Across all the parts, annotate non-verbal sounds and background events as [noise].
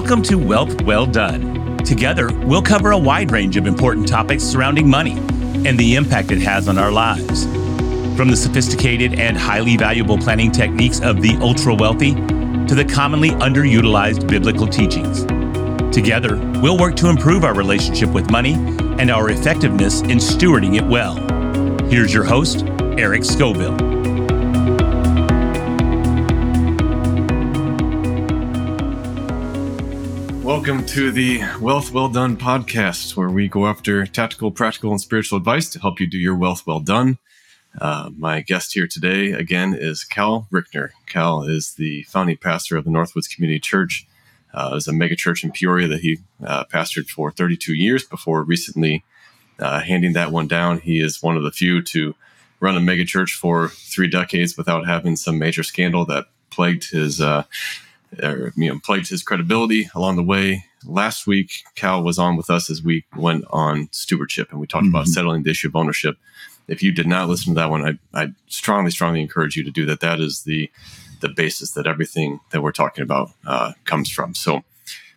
Welcome to Wealth Well Done. Together, we'll cover a wide range of important topics surrounding money and the impact it has on our lives. From the sophisticated and highly valuable planning techniques of the ultra wealthy to the commonly underutilized biblical teachings. Together, we'll work to improve our relationship with money and our effectiveness in stewarding it well. Here's your host, Eric Scoville. Welcome to the Wealth Well Done podcast, where we go after tactical, practical, and spiritual advice to help you do your wealth well done. Uh, my guest here today, again, is Cal Rychener. Cal is the founding pastor of the Northwoods Community Church. Uh, a megachurch in Peoria that he uh, pastored for 32 years before recently uh, handing that one down. He is one of the few to run a megachurch for three decades without having some major scandal that plagued his, uh, or, you know, plagued his credibility along the way. Last week, Cal was on with us as we went on stewardship, and we talked mm-hmm. about settling the issue of ownership if you did not listen to that one, I, I strongly, strongly encourage you to do that. That is the the basis that everything that we're talking about uh, comes from. So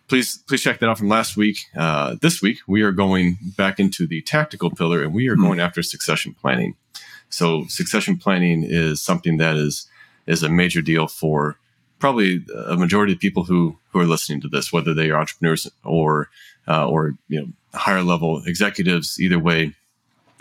please, please check that out from last week. Uh, this week we are going back into the tactical pillar, and we are mm-hmm. going after succession planning. So succession planning is something that is is a major deal for probably a majority of people who who are listening to this, whether they are entrepreneurs or uh, or you know higher level executives. Either way,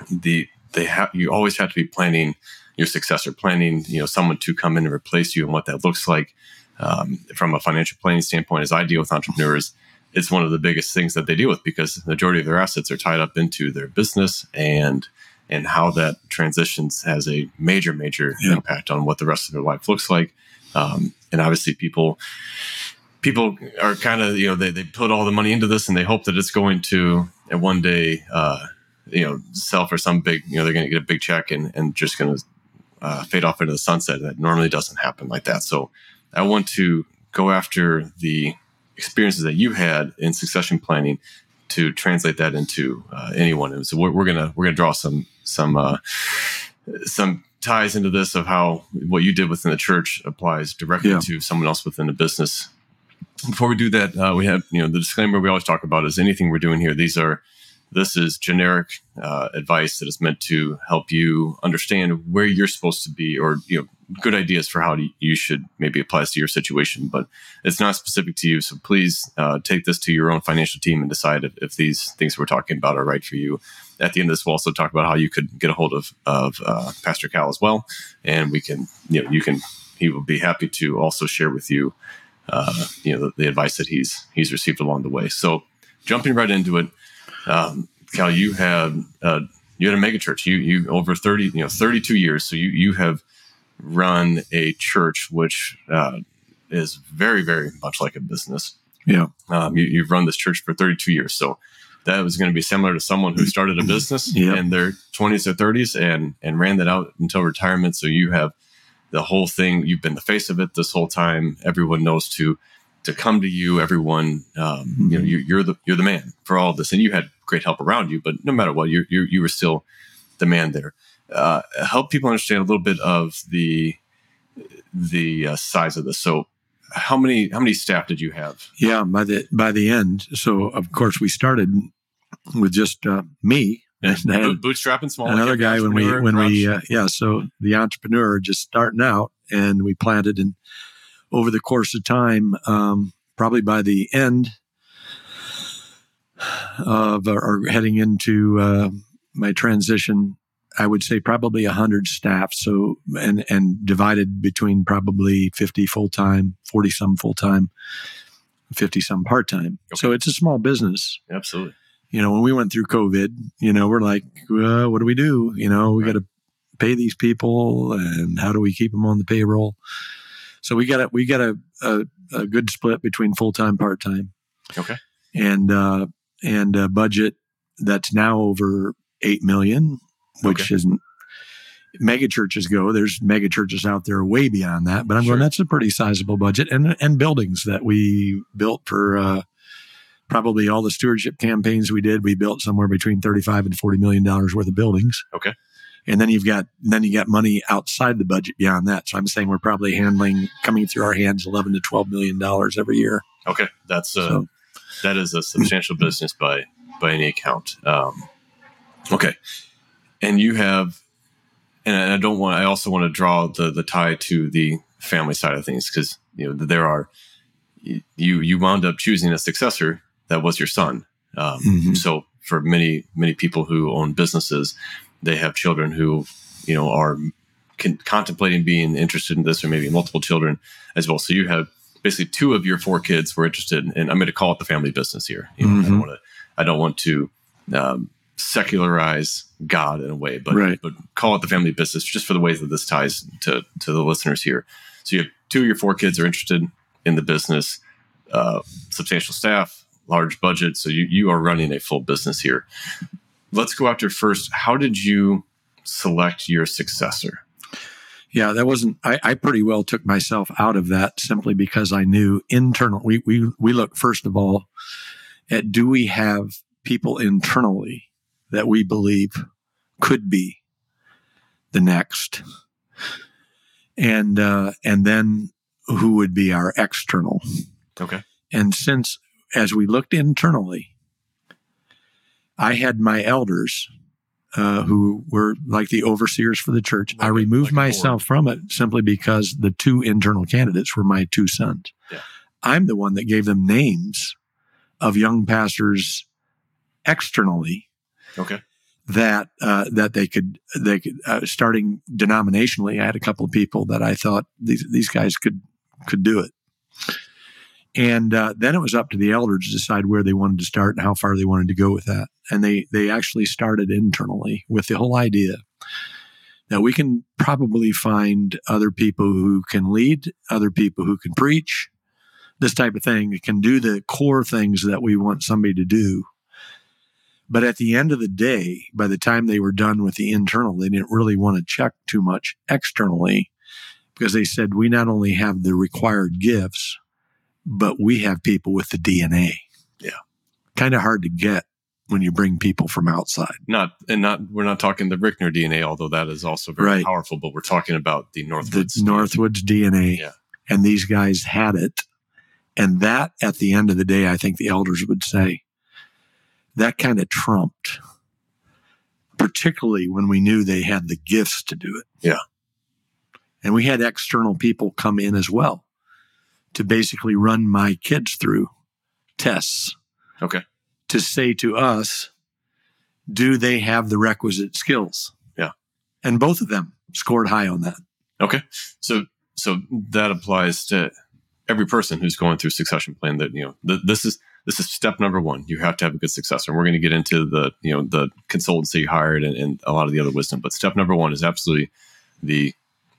the they have you always have to be planning your successor, planning you know someone to come in and replace you, and what that looks like um, from a financial planning standpoint. As I deal with entrepreneurs, it's one of the biggest things that they deal with because the majority of their assets are tied up into their business and and how that transitions has a major major yeah. impact on what the rest of their life looks like. Um, and obviously, people people are kind of you know they, they put all the money into this and they hope that it's going to and one day uh, you know sell for some big you know they're going to get a big check and and just going to uh, fade off into the sunset. That normally doesn't happen like that. So I want to go after the experiences that you had in succession planning to translate that into uh, anyone. So we're, we're, gonna we're gonna draw some some uh, some ties into this of how what you did within the church applies directly yeah. to someone else within the business. Before we do that, uh, we have you know the disclaimer we always talk about is anything we're doing here. These are this is generic uh, advice that is meant to help you understand where you're supposed to be, or you know, good ideas for how to, you should maybe apply this to your situation. But it's not specific to you, so please uh, take this to your own financial team and decide if, if, these things we're talking about are right for you. At the end of this, we'll also talk about how you could get a hold of of uh, Pastor Cal as well, and we can you know you can he will be happy to also share with you uh, you know the, the advice that he's he's received along the way. So jumping right into it um, Cal, you had uh, you had a megachurch. You you over thirty, you know, thirty two years. So you you have run a church which uh, is very very much like a business. Yeah. Um, you, have run this church for thirty two years. So that was going to be similar to someone who started a business [clears throat] yep. in their twenties or thirties and and ran that out until retirement. So you have the whole thing. You've been the face of it this whole time. Everyone knows to to come to you, everyone, um, mm-hmm. you know, you, are the you're the man for all of this, and you had great help around you. But no matter what, you you you were still the man there. Uh, help people understand a little bit of the the uh, size of this. So, how many how many staff did you have? Yeah, by the by the end. So, of course, we started with just uh, me and bootstrapping small. Another guy when we when we uh, yeah. So the entrepreneur just starting out, and we planted and over the course of time, um, probably by the end of or heading into uh, my transition, I would say probably a hundred staff. So and and divided between probably fifty full time, forty some full time, fifty some part time. Okay. So it's a small business. Absolutely. You know, when we went through COVID, you know, we're like, what do we do? You know, we right. got to pay these people, and how do we keep them on the payroll? So we got a we got a, a, a good split between full time, part time. Okay. And uh, and a budget that's now over eight million, which okay. isn't mega churches go. There's mega churches out there way beyond that, but I'm sure. going that's a pretty sizable budget and and buildings that we built for uh, probably all the stewardship campaigns we did. We built somewhere between 35 and 40 million dollars worth of buildings. Okay and then you've got then you got money outside the budget beyond that. So I'm saying we're probably handling coming through our hands 11 to 12 million dollars every year. Okay, that's uh, so, that is a substantial business by by any account. Um, okay, and you have, and I don't want. I also want to draw the the tie to the family side of things because you know there are you you wound up choosing a successor that was your son. Um, mm-hmm. So for many many people who own businesses, they have children who you know are con- contemplating being interested in this, or maybe multiple children as well. So you have basically two of your four kids were interested, in, and I'm going to call it the family business here. You know, mm-hmm. I don't mm-hmm. want to I don't want to um, secularize God in a way, but right. but call it the family business just for the ways that this ties to to the listeners here. So you have two of your four kids are interested in the business, uh, substantial staff, large budget. So you you are running a full business here. Let's go after first. How did you select your successor? Yeah, that wasn't. I, I pretty well took myself out of that simply because I knew internal. We we we look first of all at do we have people internally that we believe could be the next, and uh, and then who would be our external. Okay. And since as we looked internally, I had my elders uh, who were like the overseers for the church. Like I removed like myself from it simply because the two internal candidates were my two sons. Yeah. I'm the one that gave them names of young pastors externally. Okay. That uh, that they could they could uh, starting denominationally. I had a couple of people that I thought these these guys could could do it. And uh, then it was up to the elders to decide where they wanted to start and how far they wanted to go with that. And they they actually started internally with the whole idea that we can probably find other people who can lead, other people who can preach, this type of thing. Can do the core things that we want somebody to do. But at the end of the day, by the time they were done with the internal, they didn't really want to check too much externally because they said we not only have the required gifts, but we have people with the DNA. Yeah. Kind of hard to get when you bring people from outside. Not and not we're not talking the Rychener DNA, although that is also very right. powerful, but we're talking about the Northwoods the DNA. Northwoods DNA. Yeah. And these guys had it. And that at the end of the day, I think the elders would say that kind of trumped, particularly when we knew they had the gifts to do it. Yeah. And we had external people come in as well to basically run my kids through tests. Okay. To say to us, do they have the requisite skills? Yeah. And both of them scored high on that. Okay. So so that applies to every person who's going through succession plan that you know th- this is this is step number one you have to have a good successor and we're going to get into the you know the consultancy you hired and, and, a lot of the other wisdom but step number one is absolutely the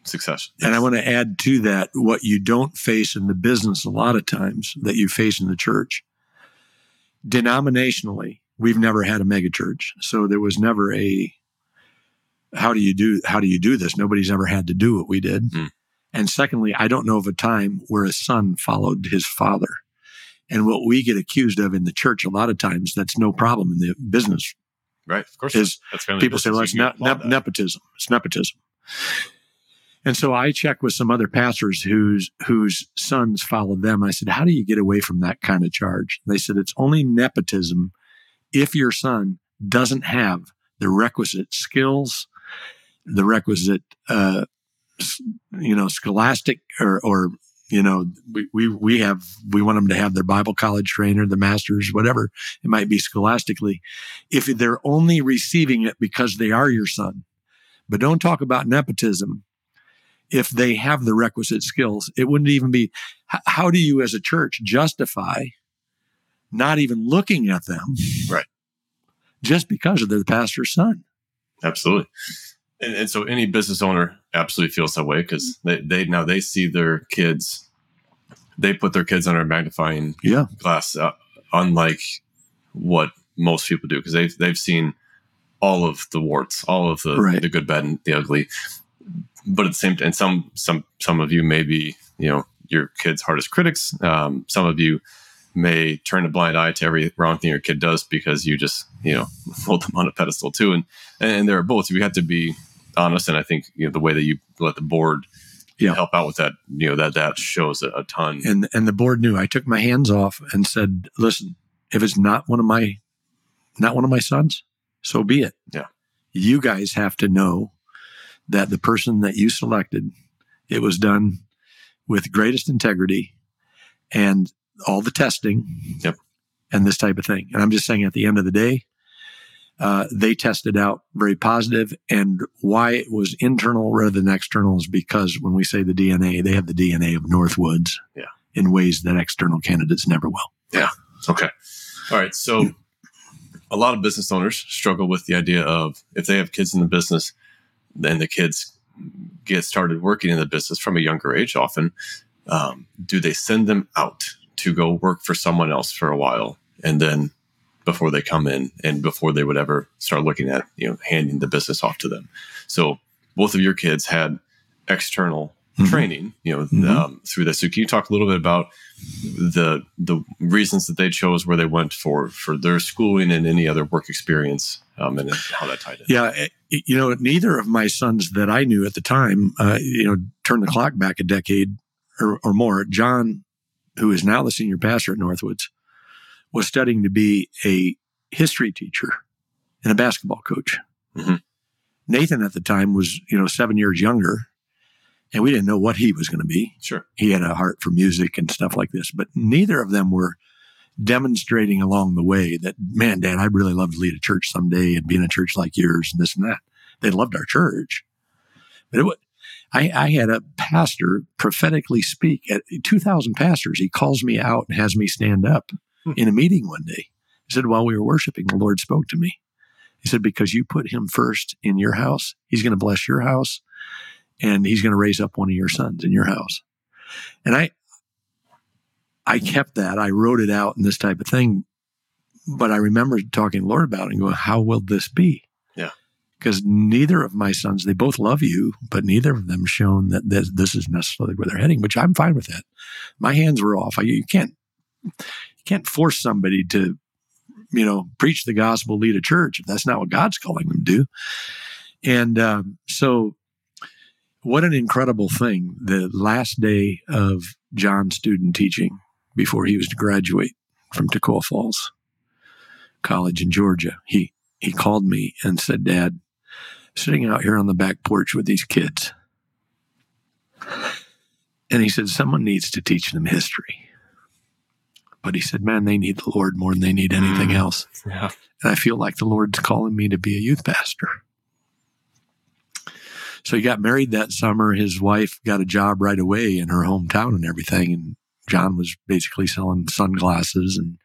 success. And I want to add to that what you don't face in the business a lot of times that you face in the church. Denominationally, we've never had a megachurch. So there was never a how do you do how do you do this? Nobody's ever had to do what we did. Mm. And secondly, I don't know of a time where a son followed his father. And what we get accused of in the church a lot of times, that's no problem in the business. Right. Of course. Is people say, well, it's ne- nepotism. It's nepotism. And so I checked with some other pastors whose whose sons followed them. I said, "How do you get away from that kind of charge?" They said, "It's only nepotism if your son doesn't have the requisite skills, the requisite, uh, you know, scholastic or or you know, we, we we have we want them to have their Bible college trainer, the masters, whatever it might be scholastically. If they're only receiving it because they are your son, but don't talk about nepotism if they have the requisite skills. It wouldn't even be, how do you as a church justify not even looking at them? Right. Just because of their pastor's son. Absolutely. And, and so any business owner absolutely feels that way because they, they now they see their kids, they put their kids under a magnifying yeah. glass, uh, unlike what most people do because they've, they've seen all of the warts, all of the, right. the good, bad, and the ugly but at the same time, some some some of you may be you know your kid's hardest critics. Um, some of you may turn a blind eye to every wrong thing your kid does because you just you know [laughs] hold them on a pedestal too. And and there are both. We have to be honest, and I think you know the way that you let the board yeah. help out with that, you know, that that shows a, a ton. And and the board knew. I took my hands off and said, "Listen, if it's not one of my not one of my sons, so be it. Yeah. You guys have to know that the person that you selected, it was done with greatest integrity and all the testing yep. and this type of thing. And I'm just saying at the end of the day, uh, they tested out very positive and why it was internal rather than external is because when we say the DNA, they have the DNA of Northwoods yeah. in ways that external candidates never will. Yeah. Okay. All right. So a lot of business owners struggle with the idea of if they have kids in the business, then the kids get started working in the business from a younger age often. Um, do they send them out to go work for someone else for a while and then before they come in and before they would ever start looking at you know handing the business off to them so both of your kids had external mm-hmm. training you know mm-hmm. um, through this so can you talk a little bit about the the reasons that they chose where they went for for their schooling and any other work experience um, and how that tied in. Yeah, eh, you know, neither of my sons that I knew at the time, uh, you know, turn the clock back a decade or, or, more. John, who is now the senior pastor at Northwoods, was studying to be a history teacher and a basketball coach. Mm-hmm. Nathan at the time was, you know, seven years younger and we didn't know what he was going to be. Sure. He had a heart for music and stuff like this, but neither of them were demonstrating along the way that, man, Dad, I'd really love to lead a church someday and be in a church like yours and this and that. They loved our church. But it would, I, I had a pastor prophetically speak at 2,000 pastors. He calls me out and has me stand up. [laughs] in a meeting one day. He said, while we were worshiping, the Lord spoke to me. He said, because you put him first in your house, he's going to bless your house and he's going to raise up one of your sons in your house. And I, I kept that. I wrote it out and this type of thing. But I remember talking to Lord about it and going, how will this be? Yeah. Because neither of my sons, they both love you, but neither of them shown that this, this is necessarily where they're heading, which I'm fine with that. My hands were off. I, you can't, you can't force somebody to, you know, preach the gospel, lead a church if that's not what God's calling them to do. And um, so what an incredible thing. The last day of John's student teaching before he was to graduate from Toccoa Falls College in Georgia, he, he called me and said, Dad, sitting out here on the back porch with these kids. And he said, Someone needs to teach them history. But he said, Man, they need the Lord more than they need anything mm. else. Yeah. And I feel like the Lord's calling me to be a youth pastor. So he got married that summer. His wife got a job right away in her hometown and everything. And John was basically selling sunglasses and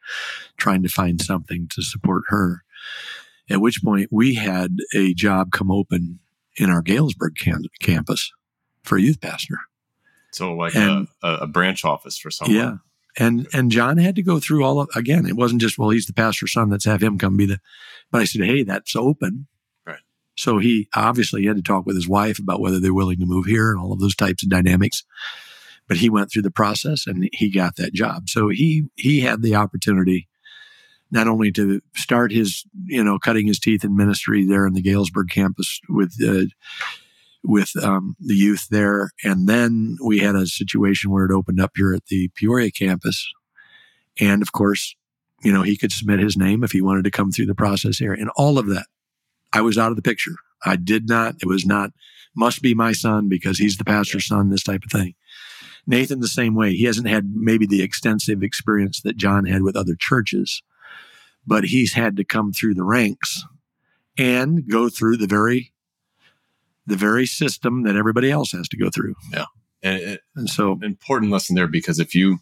trying to find something to support her. At which point we had a job come open in our Galesburg cam- campus for a youth pastor. So like and, a, a, branch office for someone. Yeah. And and John had to go through all of again, it wasn't just, well, he's the pastor's son, let's have him come be the but I said, Hey, that's open. Right. So he obviously had to talk with his wife about whether they're willing to move here and all of those types of dynamics. But he went through the process and he got that job. So he he had the opportunity not only to start his you know cutting his teeth in ministry there in the Galesburg campus with uh, with um, the youth there, and then we had a situation where it opened up here at the Peoria campus, and of course, you know he could submit his name if he wanted to come through the process here, and all of that I was out of the picture. I did not, it was not, must be my son because he's the pastor's son, this type of thing. Nathan, the same way. He hasn't had maybe the extensive experience that John had with other churches, but he's had to come through the ranks and go through the very, the very system that everybody else has to go through. Yeah. And, it, and so important lesson there because if you,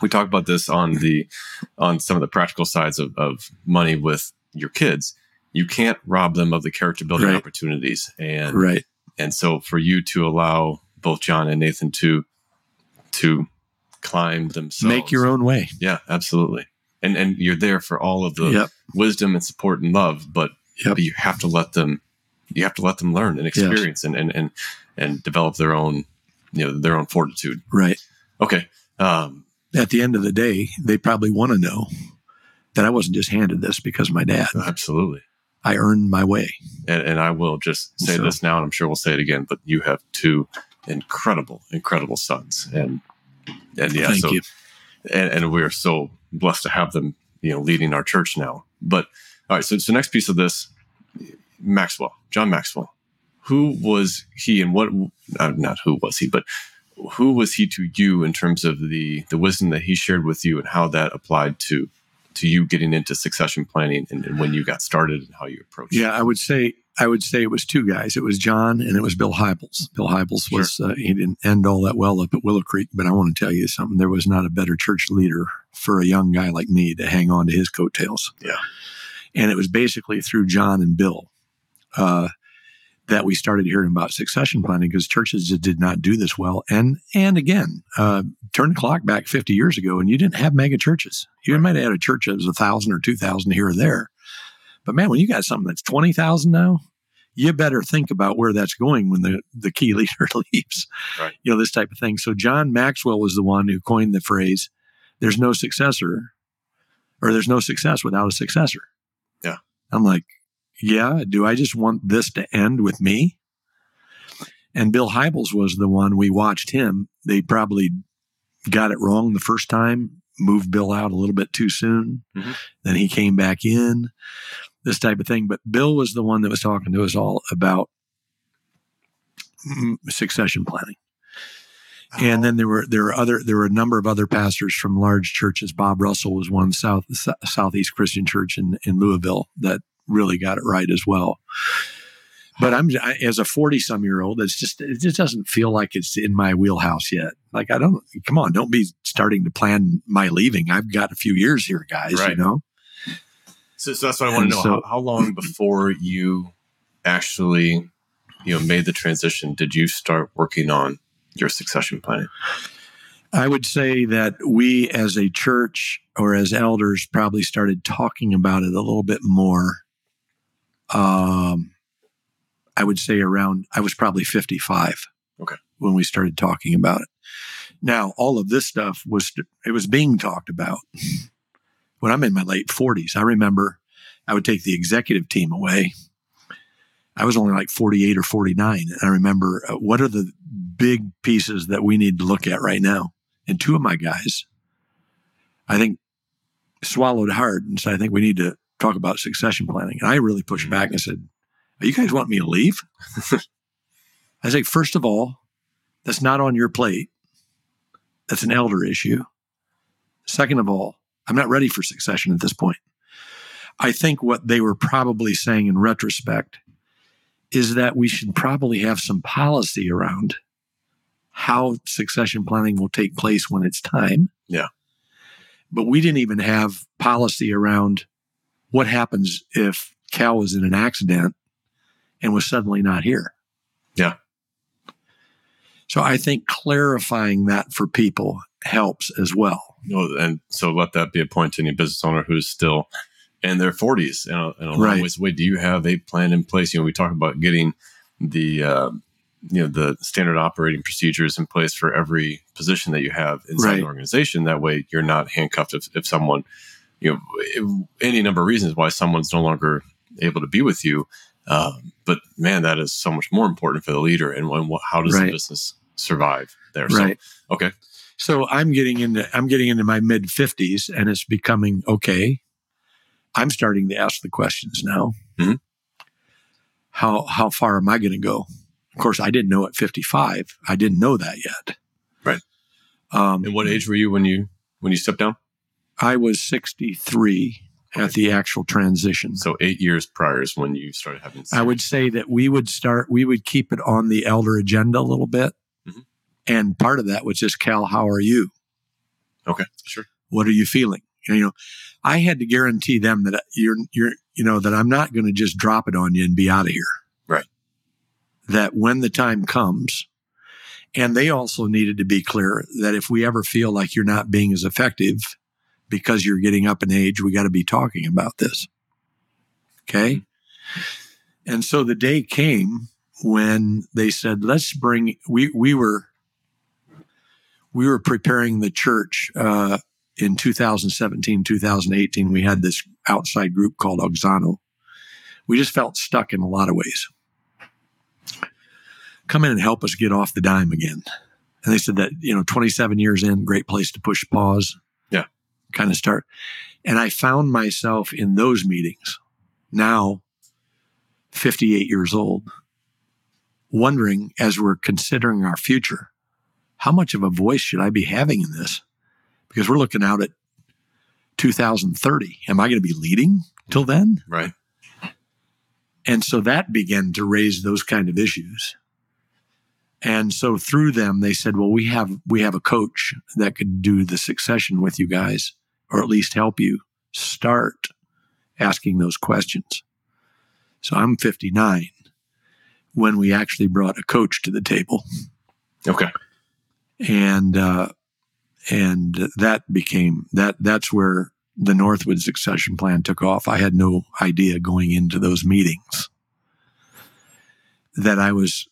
we talk about this on the, on some of the practical sides of, of money with your kids you can't rob them of the character building right. opportunities. And right. And so for you to allow both John and Nathan to to climb themselves. Make your own way. Yeah, absolutely. And and you're there for all of the yep. wisdom and support and love, but, yep. but you have to let them you have to let them learn and experience yes. and, and and and develop their own you know their own fortitude. Right. Okay. Um, at the end of the day, they probably want to know that I wasn't just handed this because my dad. Absolutely. I earned my way. And, and I will just say so, this now, and I'm sure we'll say it again, but you have two incredible, incredible sons. And and yeah, Thank so you. and, and we're so blessed to have them, you know, leading our church now. But all right, so so next piece of this, Maxwell, John Maxwell, who was he, and what? Uh, not who was he, but who was he to you in terms of the the wisdom that he shared with you, and how that applied to to you getting into succession planning, and, and when you got started, and how you approached. Yeah, I would say I would say it was two guys. It was John and it was Bill Hybels. Bill Hybels Sure. was uh, he didn't end all that well up at Willow Creek, but I want to tell you something. There was not a better church leader for a young guy like me to hang on to his coattails. Yeah. and it was basically through John and Bill uh, that we started hearing about succession planning because churches did not do this well. And and again, uh, turn the clock back 50 years ago, and you didn't have mega churches. You might have had a church that was a thousand or two thousand here or there. But man, when you got something that's 20,000 now, you better think about where that's going when the, the key [laughs] leader leaves. Right. You know, this type of thing. So John Maxwell was the one who coined the phrase, there's no successor or there's no success without a successor. Yeah. I'm like, yeah, do I just want this to end with me? And Bill Hybels was the one we watched him. They probably got it wrong the first time, moved Bill out a little bit too soon. Mhm. Then he came back in, this type of thing. But Bill was the one that was talking to us all about succession planning. And then there were there were other there were a number of other pastors from large churches. Bob Russell was one South Southeast Christian Church in in Louisville that really got it right as well. But I'm I, as a 40 some year old, it's just it just doesn't feel like it's in my wheelhouse yet. Like I don't come on, don't be starting to plan my leaving. I've got a few years here, guys. Right. You know, So, so that's what I want And to know. so- how, how long [clears throat] before you actually, you know, made the transition did you start working on your succession planning? I would say that we as a church or as elders probably started talking about it a little bit more. Um, I would say around, I was probably 55. Okay. When we started talking about it. Now, all of this stuff was, it was being talked about when I'm in my late 40s. I remember I would take the executive team away. I was only like 48 or 49. And I remember uh, what are the big pieces that we need to look at right now? And two of my guys, I think, swallowed hard and said, I think we need to talk about succession planning. And I really pushed back and I said, "Are you guys want me to leave? [laughs] I say, first of all, that's not on your plate. That's an elder issue. Second of all, I'm not ready for succession at this point. I think what they were probably saying in retrospect is that we should probably have some policy around how succession planning will take place when it's time. Yeah. But we didn't even have policy around what happens if Cal was in an accident and was suddenly not here. Yeah. So I think clarifying that for people helps as well. Know, and so let that be a point to any business owner who's still in their 40s. In a, in a Right. of ways, wait, do you have a plan in place? You know, we talk about getting the uh, you know the standard operating procedures in place for every position that you have inside Right. an organization. That way, you're not handcuffed if, if someone, you know, any number of reasons why someone's no longer able to be with you. Um, but man, that is so much more important for the leader. And when, what, how does the business survive there? Right. So, okay. So I'm getting into I'm getting into my mid 50s and it's becoming okay. I'm starting to ask the questions now. Mhm. How how far am I going to go? Of course, I didn't know at 55. I didn't know that yet. Right. Um, And what age were you when you when you stepped down? I was 63 at the actual transition. So eight years prior is when you started having. I would say that we would start, we would keep it on the elder agenda a little bit. Mhm. And part of that was just, Cal, how are you? Okay, sure. What are you feeling? You know, I had to guarantee them that you're, you're, you know, that I'm not going to just drop it on you and be out of here. Right. That when the time comes, and they also needed to be clear that if we ever feel like you're not being as effective because you're getting up in age, we got to be talking about this. Okay. And so the day came when they said, let's bring, we, we were, we were preparing the church, uh, in 2017, 2018, we had this outside group called Auxano. We just felt stuck in a lot of ways. Come in and help us get off the dime again. And they said that, you know, 27 years in, great place to push pause. Kind of start. And I found myself in those meetings now, 58 years old, wondering as we're considering our future, how much of a voice should I be having in this? Because we're looking out at 2030. Am I going to be leading till then? Right. And so that began to raise those kind of issues. And so through them, they said, well, we have, we have a coach that could do the succession with you guys, or at least help you start asking those questions. So I'm 59 when we actually brought a coach to the table. Okay. And, uh, and that became that that's where the Northwood succession plan took off. I had no idea going into those meetings that I was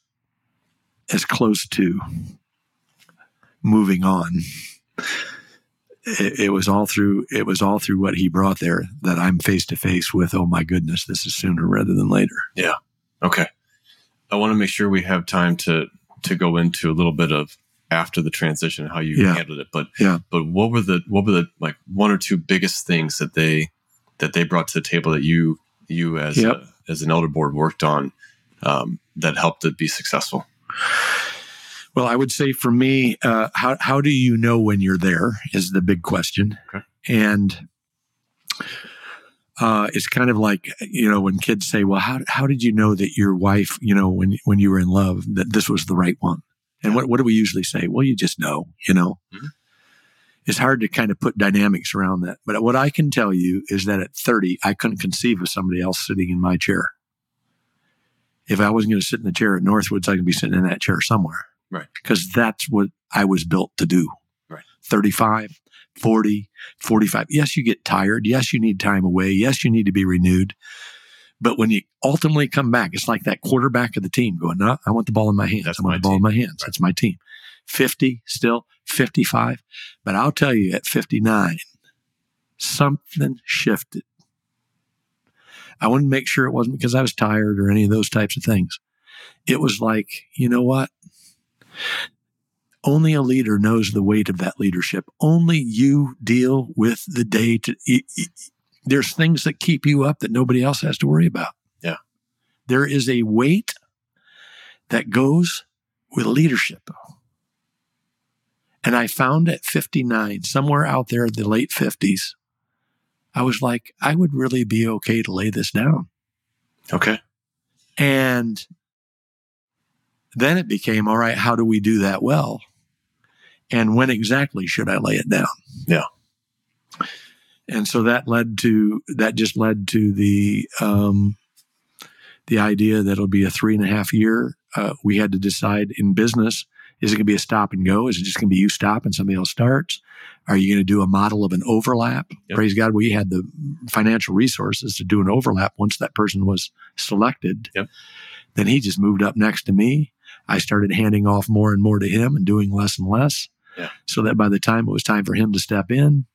as close to moving on. It, it, was all through it was all through what he brought there that I'm face to face with. Oh my goodness, this is sooner rather than later. Yeah. Okay. I want to make sure we have time to to go into a little bit of after the transition how you yeah. handled it. But yeah. But what were the what were the like one or two biggest things that they that they brought to the table that you you as yep. a, as an elder board worked on um, that helped it be successful? Well, I would say for me, uh, how how do you know when you're there is the big question, okay. and uh, it's kind of like you know when kids say, "Well, how how did you know that your wife, you know, when when you were in love, that this was the right one?" And what what do we usually say? Well, you just know, you know. Mm-hmm. It's hard to kind of put dynamics around that, but what I can tell you is that at 30, I couldn't conceive of somebody else sitting in my chair if I wasn't going to sit in the chair at Northwoods, I could be sitting in that chair somewhere. Right. Because that's what I was built to do. Right. 35, 40, 45. Yes, you get tired. Yes, you need time away. Yes, you need to be renewed. But when you ultimately come back, it's like that quarterback of the team going, no, I want the ball in my hands. That's I want the ball team. in my hands. Right. That's my team. 50 still, 55. But I'll tell you at 59, something shifted. I wanted to make sure it wasn't because I was tired or any of those types of things. It was like, you know what? Only a leader knows the weight of that leadership. Only you deal with the day to. there's things that keep you up that nobody else has to worry about. Yeah. There is a weight that goes with leadership. And I found at 59, somewhere out there in the late 50s, I was like, I would really be okay to lay this down. Okay. And then it became, all right, how do we do that well? And when exactly should I lay it down? Yeah. And so that led to, that just led to the, um, the idea that it'll be a three and a half year. Uh, we had to decide in business, is it going to be a stop and go? Is it just going to be you stop and somebody else starts? Are you going to do a model of an overlap? Yep. Praise God, we had the financial resources to do an overlap once that person was selected. Yep. Then he just moved up next to me. I started handing off more and more to him and doing less and less. Yeah. So that by the time it was time for him to step in,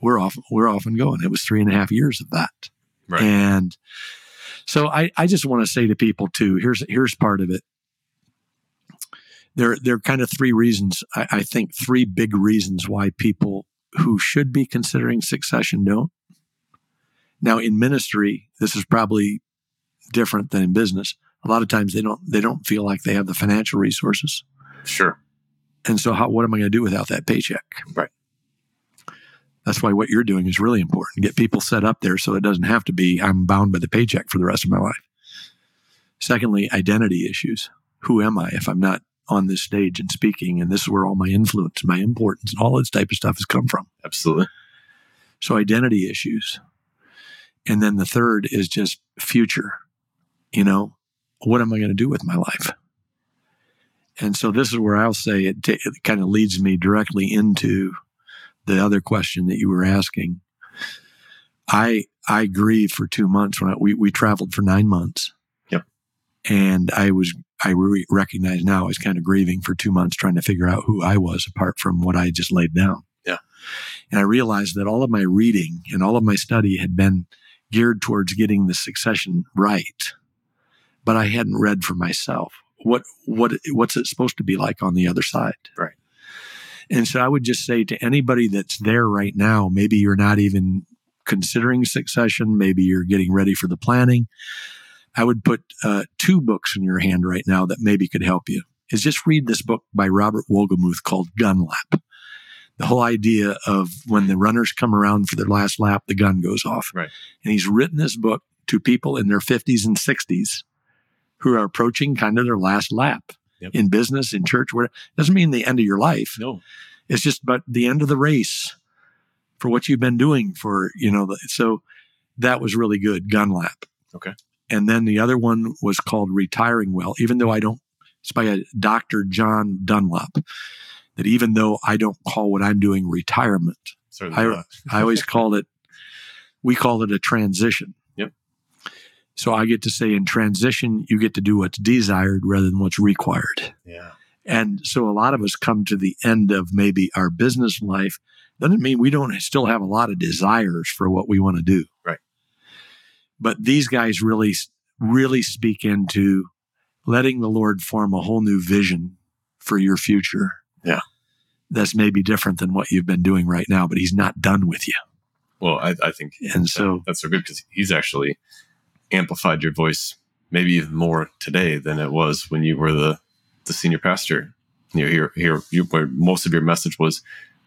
we're off, we're off and going. It was three and a half years of that. Right. And so I, I just want to say to people too, here's, here's part of it there, there are kind of three reasons. I, I think three big reasons why people who should be considering succession don't. Now, in ministry, this is probably different than in business. A lot of times they don't they don't feel like they have the financial resources. Sure. And so, how, what am I going to do without that paycheck? Right. That's why what you're doing is really important. Get people set up there so it doesn't have to be I'm bound by the paycheck for the rest of my life. Secondly, identity issues. Who am I if I'm not on this stage and speaking, and this is where all my influence, my importance, and all this type of stuff has come from. Absolutely. So identity issues. And then the third is just future. You know, what am I going to do with my life? And so this is where I'll say it, t- it kind of leads me directly into the other question that you were asking. I I grieved for two months when I, we we traveled for nine months. Yep. And I was I re- recognize now I was kind of grieving for two months trying to figure out who I was apart from what I just laid down. Yeah. And I realized that all of my reading and all of my study had been geared towards getting the succession right, but I hadn't read for myself. what what what's it supposed to be like on the other side? Right. And so I would just say to anybody that's there right now, maybe you're not even considering succession, maybe you're getting ready for the planning. I would put uh, two books in your hand right now that maybe could help you. Is just read this book by Robert Wolgemuth called Gun Lap. The whole idea of when the runners come around for their last lap, the gun goes off. Right. And he's written this book to people in their 50s and 60s who are approaching kind of their last lap Yep. in business, in church. Where doesn't mean the end of your life. No. It's just but the end of the race for what you've been doing for you know. The, so that was really good. Gun lap. Okay. And then the other one was called Retiring Well. Even though I don't, it's by a Dr. John Dunlop. That even though I don't call what I'm doing retirement, Certainly I. I always call it, we call it a transition. So I get to say in transition, you get to do what's desired rather than what's required. Yeah. And so a lot of us come to the end of maybe our business life. Doesn't mean we don't still have a lot of desires for what we want to do. Right. But these guys really, really speak into letting the Lord form a whole new vision for your future. Yeah. That's maybe different than what you've been doing right now, but he's not done with you. Well, I, I think And so, that's so good because he's actually amplified your voice maybe even more today than it was when you were the the senior pastor. You know, here here you, where most of your message was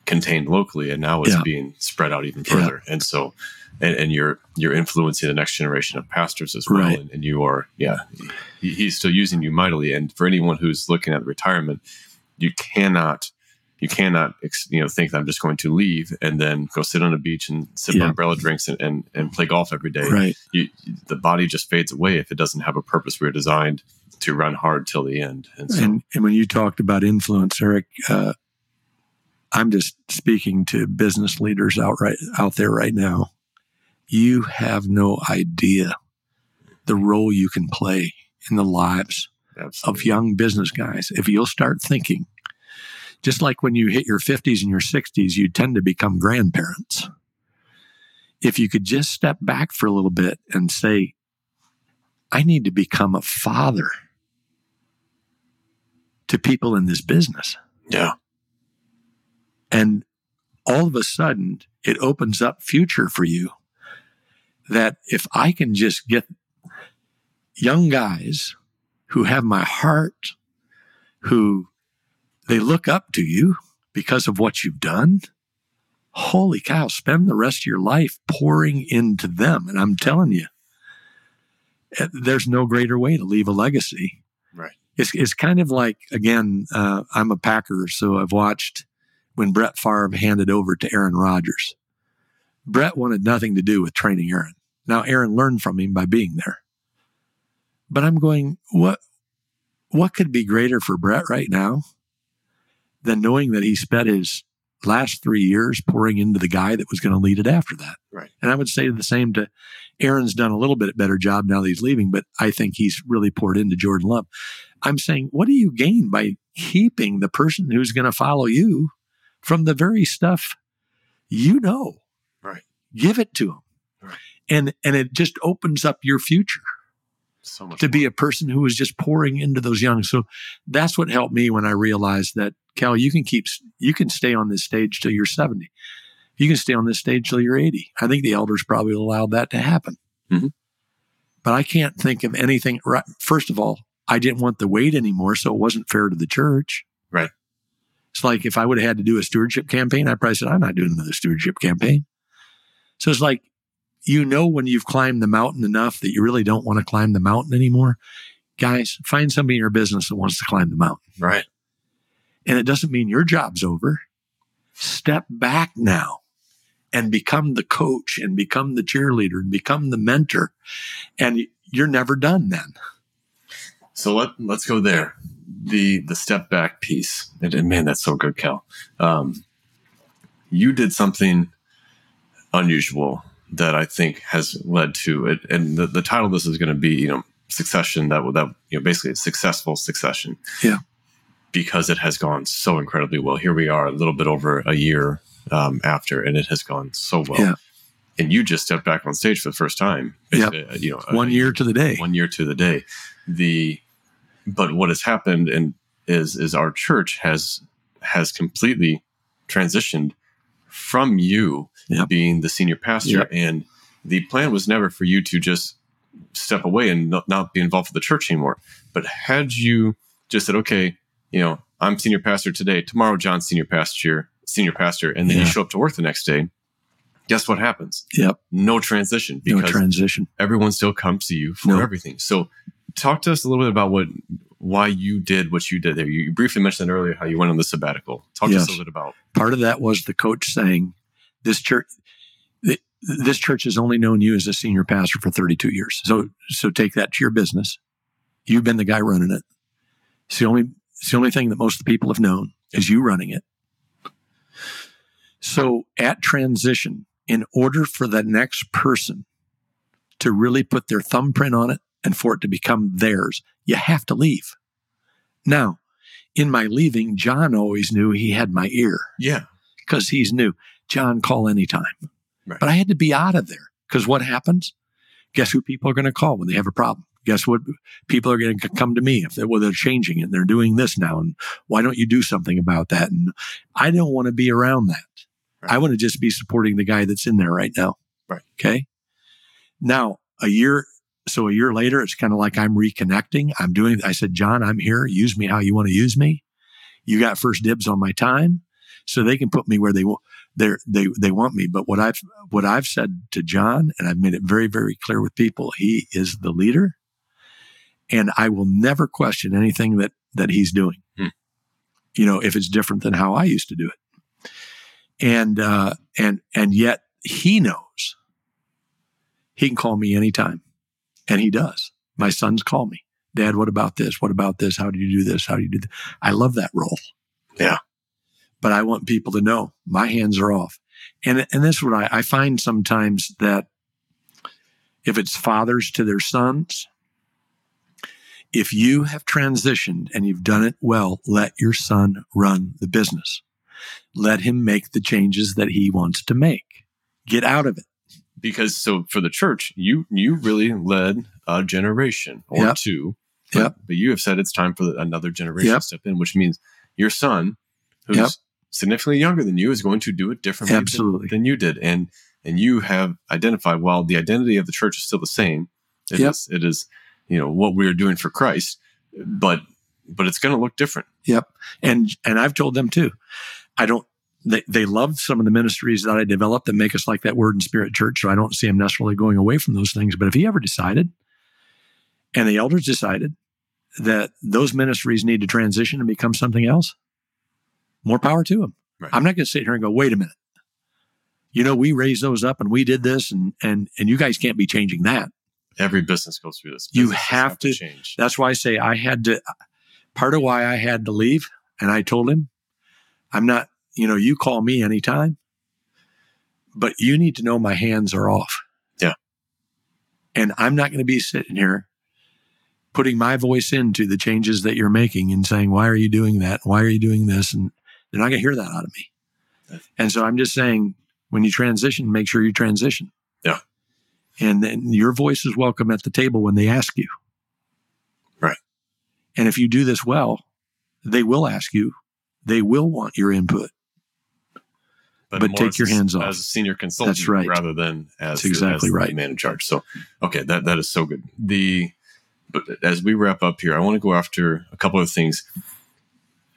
contained locally, and now it's Yeah. being spread out even Yeah. further. And so, and, and you're you're influencing the next generation of pastors as well. Right. And, and you are, yeah, he, he's still using you mightily. And for anyone who's looking at retirement, you cannot. You cannot, ex- you know, think that I'm just going to leave and then go sit on a beach and sip Yeah. umbrella drinks and, and, and play golf every day right. you, the body just fades away if it doesn't have a purpose. We're designed to run hard till the end. And so, And, and when you talked about influence, Eric, uh, I'm just speaking to business leaders out right out there right now. You have no idea the role you can play in the lives of young business guys if you'll start thinking. Just like when you hit your 50s and your 60s, you tend to become grandparents. If you could just step back for a little bit and say, I need to become a father to people in this business. yeah, And all of a sudden, it opens up future for you that if I can just get young guys who have my heart, who they look up to you because of what you've done, holy cow, spend the rest of your life pouring into them. And I'm telling you, eh, there's no greater way to leave a legacy. Right. it's, it's kind of like again uh, i'm a packer so i've watched when brett Favre handed over to aaron rodgers. Brett wanted nothing to do with training aaron. Now aaron learned from him by being there. But i'm going what what could be greater for brett right now than knowing that he spent his last three years pouring into the guy that was going to lead it after that Right. and i would say the same to aaron's done a little bit better job now that he's leaving but i think he's really poured into jordan love I'm saying, what do you gain by keeping the person who's going to follow you from the very stuff you know? Right. Give it to him. Right. And, and it just opens up your future So much to be a person who is just pouring into those young. So that's what helped me when I realized that, Cal, you can keep, you can stay on this stage till you're 70. You can stay on this stage till you're 80. I think the elders probably allowed that to happen. Mhm. But I can't think of anything. right- First of all, I didn't want the weight anymore, so it wasn't fair to the church. Right. It's like if I would have had to do a stewardship campaign, I probably said, I'm not doing another stewardship campaign. So it's like, you know, when you've climbed the mountain enough that you really don't want to climb the mountain anymore, guys, find somebody in your business that wants to climb the mountain. right. And it doesn't mean your job's over. Step back now and become the coach and become the cheerleader and become the mentor. And you're never done then. So let let's go there. The the step back piece. And, and man, that's so good, Cal. Um, you did something unusual that I think has led to it. And the, the title of this is going to be, you know, succession that will that you know basically a successful succession. Yeah. Because it has gone so incredibly well. Here we are, a little bit over a year um, after, and it has gone so well. Yeah. And you just stepped back on stage for the first time. Yep. uh, You know, One year to the day. one year to the day. The But what has happened and is is our church has has completely transitioned from you yep. being the senior pastor yep. and the plan was never for you to just step away and not, not be involved with the church anymore. But had you just said, okay, you know, I'm senior pastor today, tomorrow John's senior pastor, senior pastor, and then yeah. you show up to work the next day, guess what happens? Yep. No transition because no transition. everyone still comes to you for nope. everything. So talk to us a little bit about what why you did what you did there. You, briefly mentioned earlier how you went on the sabbatical. Talk yes. to us a little bit about part of that was the coach saying this church this church has only known you as a senior pastor for 32 years. So, so take that to your business. You've been the guy running it. It's the only, it's the only thing that most of the people have known is you running it. So at transition, in order for the next person to really put their thumbprint on it and for it to become theirs, you have to leave. Now, in my leaving, John always knew he had my ear. Yeah. Because he's new. John, call anytime. Right. But I had to be out of there because what happens? Guess who people are going to call when they have a problem? Guess what? People are going to come to me if they're, well, they're changing and they're doing this now. And why don't you do something about that? And I don't want to be around that. Right. I want to just be supporting the guy that's in there right now. Right. Okay. Now, a year, so a year later, it's kind of like I'm reconnecting. I'm doing, I said, John, I'm here. Use me how you want to use me. You got first dibs on my time so they can put me where they want they they they want me. But what I've what I've said to John, and I've made it very very clear with people, he is the leader, and I will never question anything that that he's doing. Hmm. You know, if it's different than how I used to do it, and uh, and and yet he knows he can call me anytime, and he does. My sons call me, Dad. What about this? What about this? How do you do this? How do you do that? I love that role. Yeah but I want people to know my hands are off. And, and this is what I, I find sometimes that if it's fathers to their sons, if you have transitioned and you've done it well, let your son run the business. Let him make the changes that he wants to make. Get out of it. Because so for the church, you you really led a generation or yep. two. But, yep. but you have said it's time for another generation yep. to step in, which means your son, who's yep significantly younger than you is going to do it differently Absolutely. Than, than, you did. And and you have identified while the identity of the church is still the same, it is, it is, you know, what we are doing for Christ, but but it's going to look different. Yep. And and I've told them too. I don't they, they love some of the ministries that I developed that make us like that word and spirit church. So I don't see them necessarily going away from those things. But if he ever decided and the elders decided that those ministries need to transition and become something else, more power to them. Right. I'm not going to sit here and go, wait a minute. You know, we raised those up and we did this and, and, and you guys can't be changing that. Every business goes through this. You have, have to, to change. That's why I say I had to, part of why I had to leave. And I told him, I'm not, you know, you call me anytime, but you need to know my hands are off. Yeah. And I'm not going to be sitting here putting my voice into the changes that you're making and saying, why are you doing that? Why are you doing this? And they're not going to hear that out of me. And so I'm just saying, when you transition, make sure you transition. Yeah. And then your voice is welcome at the table when they ask you. Right. And if you do this well, they will ask you. They will want your input. But, take your hands off as a senior consultant, That's right. rather than as, That's exactly as right. the man in charge. So, okay, that that is so good. The but as we wrap up here, I want to go after a couple of things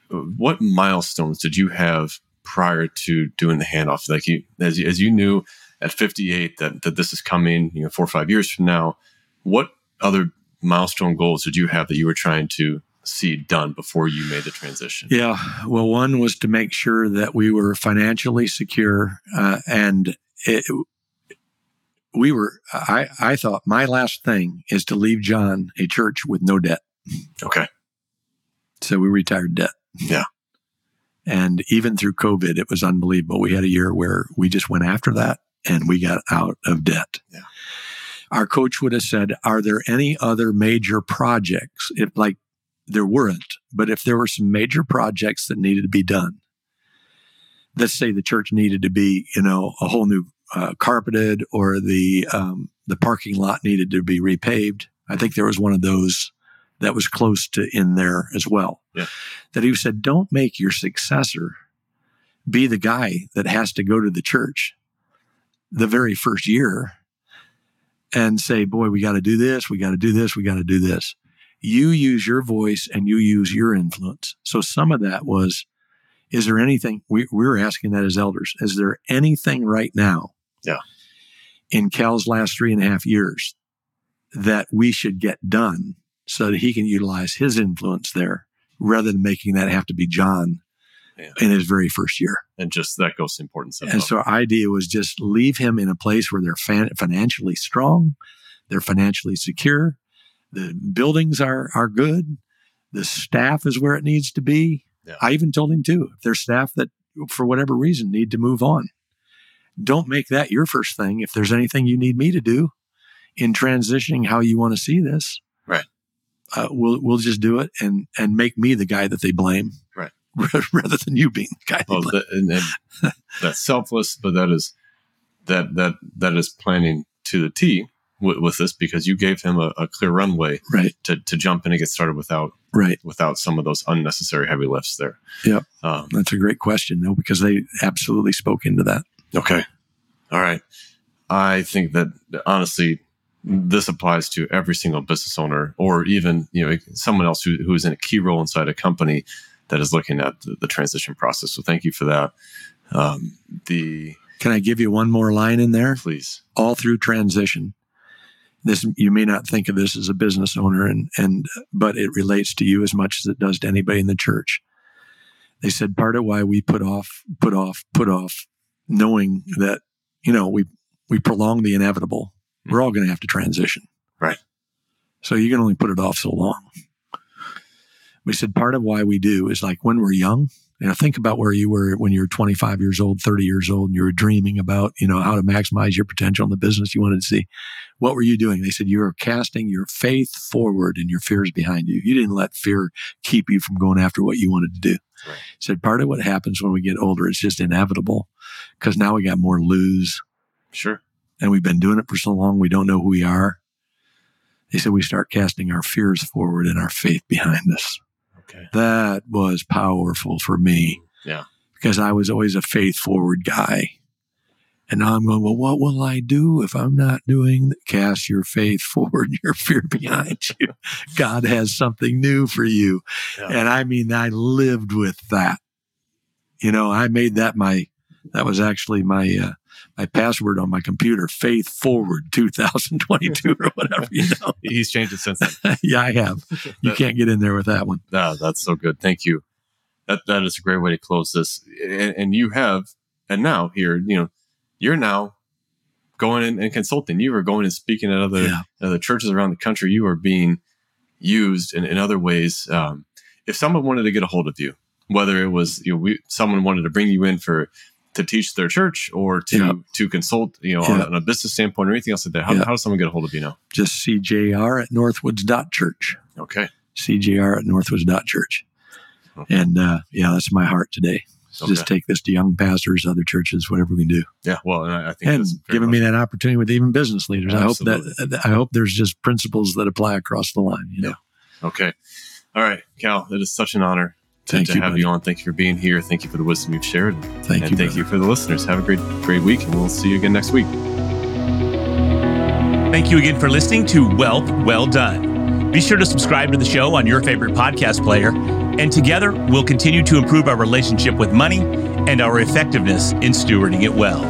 what milestones did you have prior to doing the handoff? Like you, as you, as you knew at 58 that, that this is coming, you know, four or five years from now, what other milestone goals did you have that you were trying to see done before you made the transition? Yeah. Well, one was to make sure that we were financially secure uh, and it, we were, I, I thought my last thing is to leave John a church with no debt. Okay. So we retired debt. Yeah. And even through COVID, it was unbelievable. We had a year where we just went after that and we got out of debt. Yeah. Our coach would have said, Are there any other major projects? If like there weren't, but if there were some major projects that needed to be done, let's say the church needed to be, you know, a whole new uh, carpeted or the um, the parking lot needed to be repaved. I think there was one of those that was close to in there as well. Yeah. That he said, don't make your successor be the guy that has to go to the church the very first year and say, boy, we got to do this, we got to do this, we got to do this. You use your voice and you use your influence. So some of that was, is there anything, we, we were asking that as elders, is there anything right now Yeah. in Cal's last three and a half years that we should get done so that he can utilize his influence there rather than making that have to be John Yeah. in his very first year? And just that goes to importance of And so our idea was just leave him in a place where they're fan- financially strong, they're financially secure, the buildings are are good, the staff is where it needs to be. Yeah. I even told him too, if there's staff that for whatever reason need to move on, don't make that your first thing. If there's anything you need me to do in transitioning how you want to see this, Right. Uh, we'll we'll just do it and and make me the guy that they blame, Right. [laughs] rather than you being the guy. They well, that, and, and [laughs] that's selfless, but that is that that that is planning to the T with, with this because you gave him a, a clear runway right, to, to jump in and get started without right. without some of those unnecessary heavy lifts there. Yep. Um, That's a great question, though, because they absolutely spoke into that. okay. All right. I think that honestly, this applies to every single business owner, or even you know someone else who, who is in a key role inside a company that is looking at the, the transition process. So thank you for that. Um, the Can I give you one more line in there? please, All through transition. This you may not think of this as a business owner, and and but it relates to you as much as it does to anybody in the church. They said part of why we put off, put off, put off, knowing that you know we we prolong the inevitable. Hmm. We're all going to have to transition, Right. So you can only put it off so long. We said part of why we do is like when we're young, you know, think about where you were when you were 25 years old, 30 years old, and you were dreaming about, you know, how to maximize your potential in the business you wanted to see. What were you doing? They said you were casting your faith forward and your fears behind you. You didn't let fear keep you from going after what you wanted to do. Right. Said part of what happens when we get older it's just inevitable because now we got more lose sure. and we've been doing it for so long we don't know who we are. They said we start casting our fears forward and our faith behind us. Okay. That was powerful for me. Yeah. Because I was always a faith forward guy. And now I'm going, well, what will I do if I'm not doing cast your faith [laughs] forward, your fear behind you? God has something new for you. Yeah. And I mean, I lived with that. You know, I made that my, that was actually my, uh, my password on my computer, faith forward 2022 or whatever, you know. [laughs] He's changed it since then. [laughs] yeah, I have. You That- can't get in there with that one. Ah, that's so good. Thank you. That that is a great way to close this. And, and you have, and now here, you know, you're now going in and consulting. You are going and speaking at other Yeah. other churches around the country. You are being used in, in other ways. Um, if someone wanted to get a hold of you, whether it was you know, we, someone wanted to bring you in for to teach their church or to Yeah. to consult, you know, on, Yeah. on a business standpoint or anything else like that, how, Yeah. how does someone get a hold of you now? Just CJR at northwoods.church. Okay. CJR at northwoods.church. Okay. And uh, yeah, that's my heart today. Okay. Just take this to young pastors, other churches, whatever we can do. Yeah. Well, and I, I think and giving me that opportunity with even business leaders. I hope that I hope there's just principles that apply across the line. You know, Okay. All right, Cal, it is such an honor to, Thank to you, have buddy. you on. Thank you for being here. Thank you for the wisdom you've shared. thank and you. thank brother. you for the listeners. Have a great, great week, and we'll see you again next week. Thank you again for listening to Wealth Well Done. Be sure to subscribe to the show on your favorite podcast player, and together we'll continue to improve our relationship with money and our effectiveness in stewarding it well.